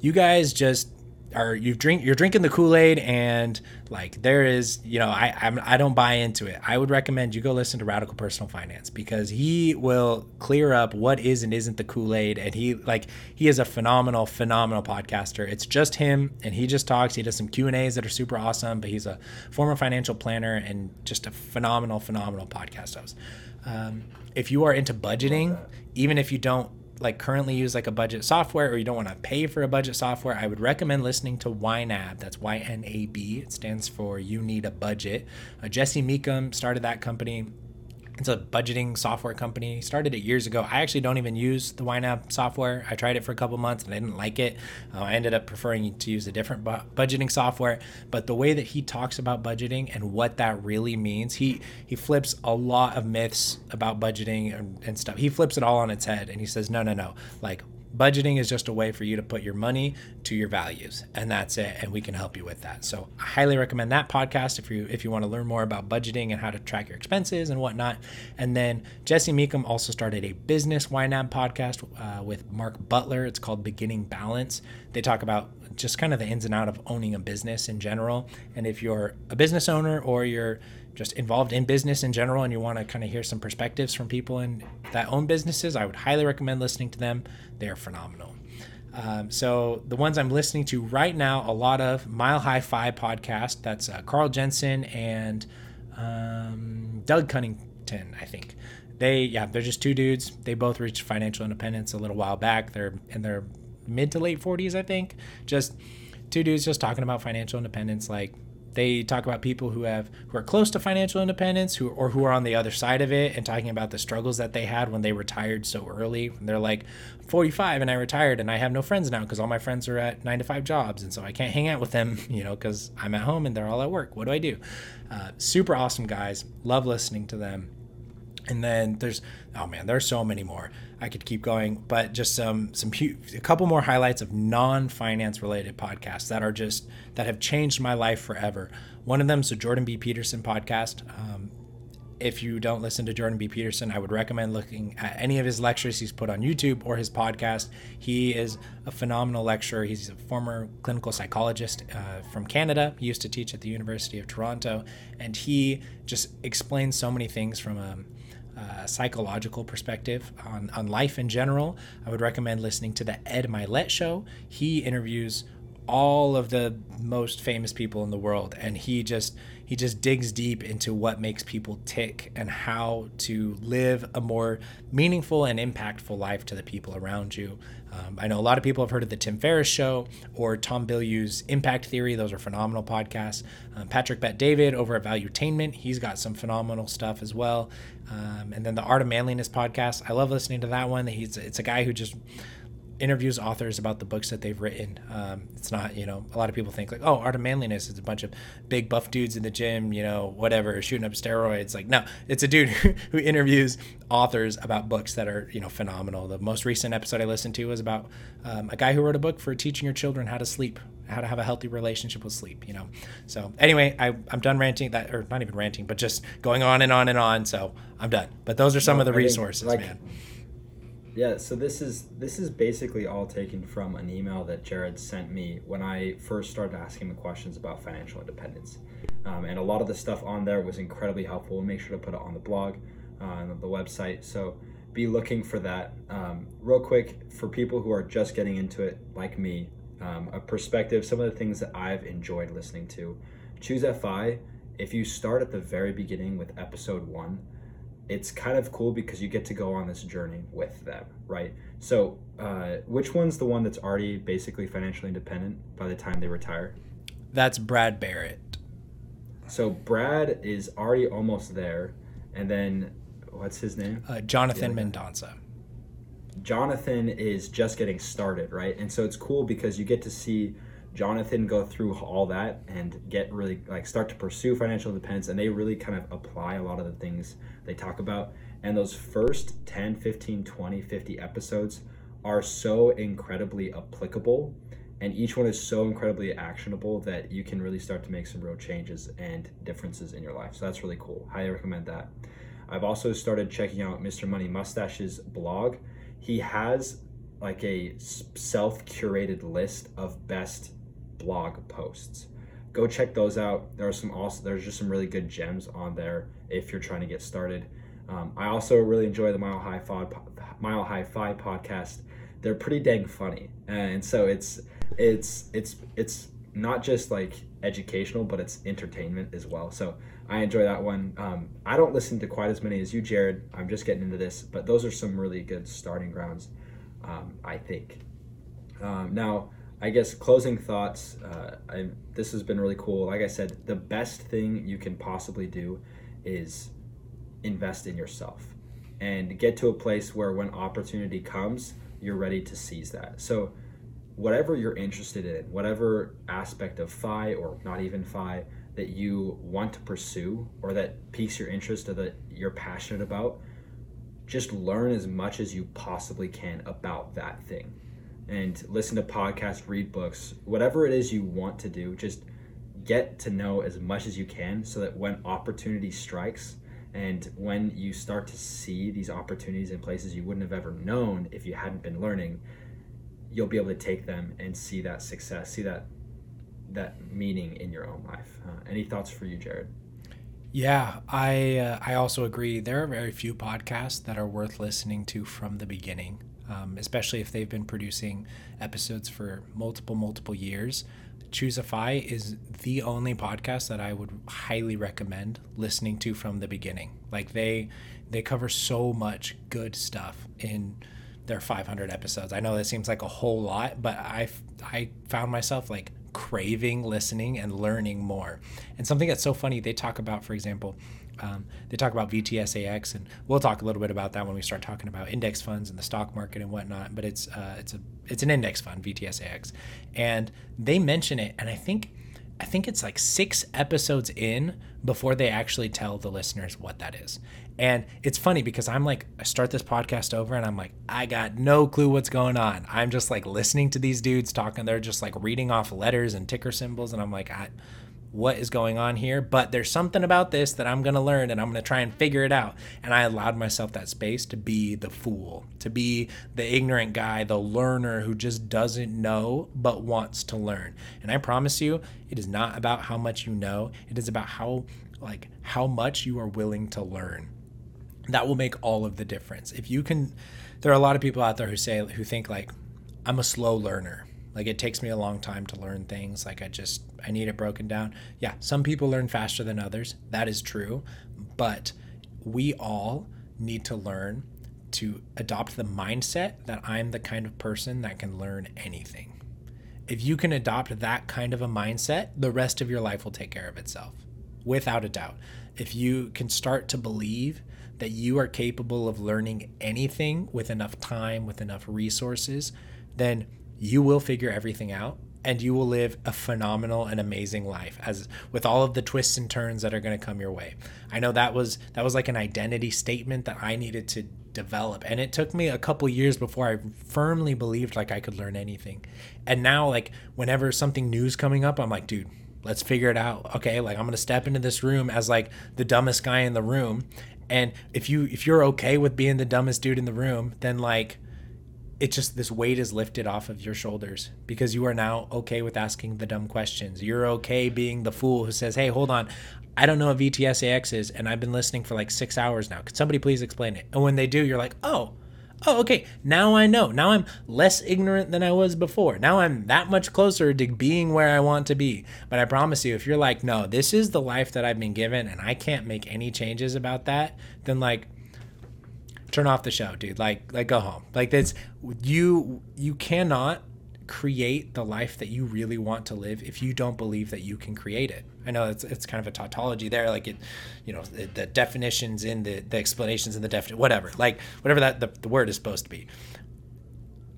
you guys just or you drink you're drinking the Kool-Aid and like there is you know I I'm, I don't buy into it. I would recommend you go listen to Radical Personal Finance because he will clear up what is and isn't the Kool-Aid and he like he is a phenomenal phenomenal podcaster. It's just him and he just talks. He does some Q&As that are super awesome, but he's a former financial planner and just a phenomenal phenomenal podcast host. Um, if you are into budgeting, even if you don't like currently use like a budget software or you don't want to pay for a budget software, I would recommend listening to YNAB. That's Y N A B. It stands for You Need a Budget. Uh, Jesse Mecham started that company it's a budgeting software company. Started it years ago. I actually don't even use the YNAB software. I tried it for a couple months and I didn't like it. Uh, I ended up preferring to use a different bu- budgeting software. But the way that he talks about budgeting and what that really means, he he flips a lot of myths about budgeting and, and stuff. He flips it all on its head and he says, no, no, no. Like budgeting is just a way for you to put your money to your values and that's it and we can help you with that. So i highly recommend that podcast if you if you want to learn more about budgeting and how to track your expenses and whatnot. And then jesse Mecham also started a business ynab podcast uh, with mark butler. It's called beginning balance. They talk about just kind of the ins and out of owning a business in general. And if you're a business owner or you're just involved in business in general and you want to kind of hear some perspectives from people in that own businesses, I would highly recommend listening to them. They are phenomenal. Um, so the ones I'm listening to right now, a lot of Mile High FI podcast. That's uh, Carl Jensen and um, Doug Cunnington, I think. They, yeah, they're just two dudes. They both reached financial independence a little while back. They're in their mid to late 40s, I think. Just two dudes just talking about financial independence, like they talk about people who have who are close to financial independence who or who are on the other side of it and talking about the struggles that they had when they retired so early. And they're like 45 and i retired and i have no friends now because all my friends are at nine to five jobs and so i can't hang out with them you know because i'm at home and they're all at work. What do i do? Uh, super awesome guys. Love listening to them and then there's oh man there's so many more. I could keep going but just some some a couple more highlights of non-finance related podcasts that are just that have changed my life forever. One of them is the jordan b. Peterson podcast. Um, if you don't listen to jordan b. Peterson i would recommend looking at any of his lectures he's put on youtube or his podcast. He is a phenomenal lecturer. He's a former clinical psychologist uh, from canada. He used to teach at the university of toronto and he just explains so many things from a uh, psychological perspective on, on life in general, I would recommend listening to the Ed Mylett show. He interviews all of the most famous people in the world and he just he just digs deep into what makes people tick and how to live a more meaningful and impactful life to the people around you. Um, I know a lot of people have heard of the Tim Ferriss Show or Tom Bilyeu's Impact Theory. Those are phenomenal podcasts. Um, Patrick Bet David over at Valuetainment, he's got some phenomenal stuff as well. Um, and then the Art of Manliness podcast, I love listening to that one. He's it's a guy who just interviews authors about the books that they've written. Um, it's not, you know, a lot of people think like, oh, Art of Manliness is a bunch of big buff dudes in the gym, you know, whatever, shooting up steroids. Like, no, it's a dude who interviews authors about books that are, you know, phenomenal. The most recent episode I listened to was about um, a guy who wrote a book for teaching your children how to sleep, how to have a healthy relationship with sleep, you know. So anyway, I, I'm done ranting that, or not even ranting, but just going on and on and on. So I'm done. But those are some no, of the resources, like, man yeah, so this is this is basically all taken from an email that Jared sent me when I first started asking him questions about financial independence, um, and a lot of the stuff on there was incredibly helpful. We'll make sure to put it on the blog, uh, on the website. So be looking for that. Um, real quick for people who are just getting into it, like me, um, a perspective. Some of the things that I've enjoyed listening to. Choose FI. If you start at the very beginning with episode one it's kind of cool because you get to go on this journey with them, right? So, uh, which one's the one that's already basically financially independent by the time they retire? That's Brad Barrett. So Brad is already almost there, and then what's his name? Uh, Jonathan Mendonsa. Jonathan is just getting started, right? And so it's cool because you get to see Jonathan go through all that and get really like start to pursue financial independence and they really kind of apply a lot of the things they talk about. And those first 10 15 20 50 episodes are so incredibly applicable. And each one is so incredibly actionable that you can really start to make some real changes and differences in your life. So that's really cool. Highly recommend that. I've also started checking out mr money mustache's blog. He has like a self-curated list of best blog posts. Go check those out. There are some also there's just some really good gems on there if you're trying to get started. Um, I also really enjoy the Mile High Fi Mile High Fi podcast. They're pretty dang funny, and so it's it's it's it's not just like educational, but it's entertainment as well. So I enjoy that one. Um, I don't listen to quite as many as you, Jared. I'm just getting into this, but those are some really good starting grounds, um, I think. Um, now, I guess closing thoughts. Uh, I, this has been really cool. Like I said, the best thing you can possibly do is invest in yourself and get to a place where when opportunity comes, you're ready to seize that. So, whatever you're interested in, whatever aspect of phi or not even phi that you want to pursue or that piques your interest or that you're passionate about, just learn as much as you possibly can about that thing and listen to podcasts, read books, whatever it is you want to do, just get to know as much as you can so that when opportunity strikes and when you start to see these opportunities in places you wouldn't have ever known if you hadn't been learning, you'll be able to take them and see that success, see that that meaning in your own life. Uh, any thoughts for you, Jared? Yeah, I uh, I also agree. There are very few podcasts that are worth listening to from the beginning um, especially if they've been producing episodes for multiple, multiple years. Choose FI is the only podcast that I would highly recommend listening to from the beginning. Like they they cover so much good stuff in their 500 episodes. I know that seems like a whole lot, but I I found myself like craving listening and learning more. And something that's so funny, they talk about, for example, um, they talk about VTSAX, and we'll talk a little bit about that when we start talking about index funds and the stock market and whatnot. But it's uh, it's a it's an index fund, VTSAX, and they mention it, and I think I think it's like six episodes in before they actually tell the listeners what that is. And it's funny because I'm like, I start this podcast over and I'm like, I got no clue what's going on. I'm just like listening to these dudes talking. They're just like reading off letters and ticker symbols. And I'm like, I, what is going on here, but there's something about this that I'm going to learn and I'm going to try and figure it out. And I allowed myself that space to be the fool, to be the ignorant guy, the learner who just doesn't know but wants to learn. And I promise you, it is not about how much you know, it is about how like how much you are willing to learn. That will make all of the difference. If you can there are a lot of people out there who say who think like I'm a slow learner Like it takes me a long time to learn things. Like I just I need it broken down. Yeah, some people learn faster than others. That is true. But we all need to learn to adopt the mindset that I'm the kind of person that can learn anything. If you can adopt that kind of a mindset, the rest of your life will take care of itself, without a doubt. If you can start to believe that you are capable of learning anything with enough time, with enough resources, then you will figure everything out and you will live a phenomenal and amazing life as with all of the twists and turns that are going to come your way. I know that was that was like an identity statement that I needed to develop and it took me a couple years before I firmly believed like I could learn anything. And now like whenever something new's coming up, I'm like, dude, let's figure it out. Okay, like I'm going to step into this room as like the dumbest guy in the room and if you if you're okay with being the dumbest dude in the room, then like it just this weight is lifted off of your shoulders because you are now okay with asking the dumb questions. You're okay being the fool who says, "Hey, hold on. I don't know what VTSAX is and I've been listening for like 6 hours now. Could somebody please explain it?" And when they do, you're like, "Oh, oh, okay, now I know. Now I'm less ignorant than I was before. Now I'm that much closer to being where I want to be. But I promise you, if you're like, no, this is the life that I've been given and I can't make any changes about that, then like, turn off the show, dude. Like, like go home. Like this, you you cannot create the life that you really want to live if you don't believe that you can create it. I know it's it's kind of a tautology there, like it, you know, the, the definitions in the the explanations in the definition, whatever, like whatever that the, the word is supposed to be.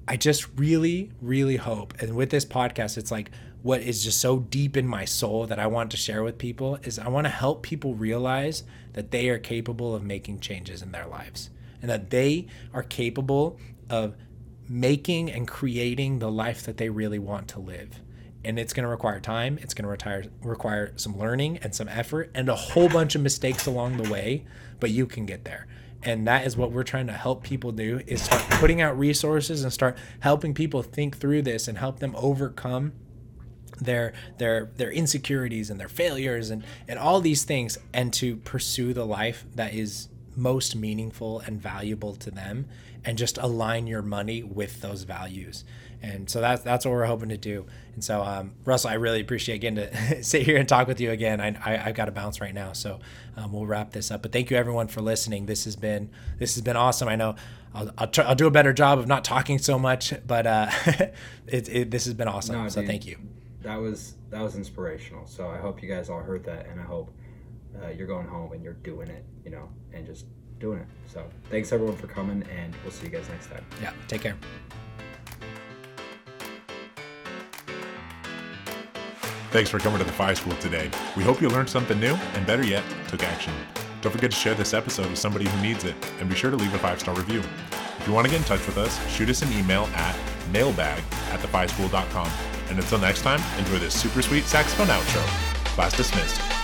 I just really, really hope, and with this podcast, it's like what is just so deep in my soul that I want to share with people is I want to help people realize that they are capable of making changes in their lives and that they are capable of making and creating the life that they really want to live. And it's going to require time, it's going to retire, require some learning and some effort and a whole bunch of mistakes along the way, but you can get there. And that is what we're trying to help people do is start putting out resources and start helping people think through this and help them overcome their their their insecurities and their failures and and all these things and to pursue the life that is most meaningful and valuable to them and just align your money with those values. And so that's that's what we're hoping to do. And so um, russell i really appreciate getting to sit here and talk with you again. I, I have got to bounce right now. So um, we'll wrap this up. But thank you everyone for listening. This has been this has been awesome. I know i'll, I'll, try, I'll do a better job of not talking so much but uh, it, it, this has been awesome. No, so dude, thank you. That was that was inspirational. So i hope you guys all heard that and i hope uh, you're going home and you're doing it, you know, and just doing it. So thanks everyone for coming, and we'll see you guys next time. Yeah, take care. Thanks for coming to the Fi School today. We hope you learned something new, and better yet, took action. Don't forget to share this episode with somebody who needs it, and be sure to leave a five star review. If you want to get in touch with us, shoot us an email at mailbag at thefischool.com. And until next time, enjoy this super sweet saxophone outro. Class dismissed.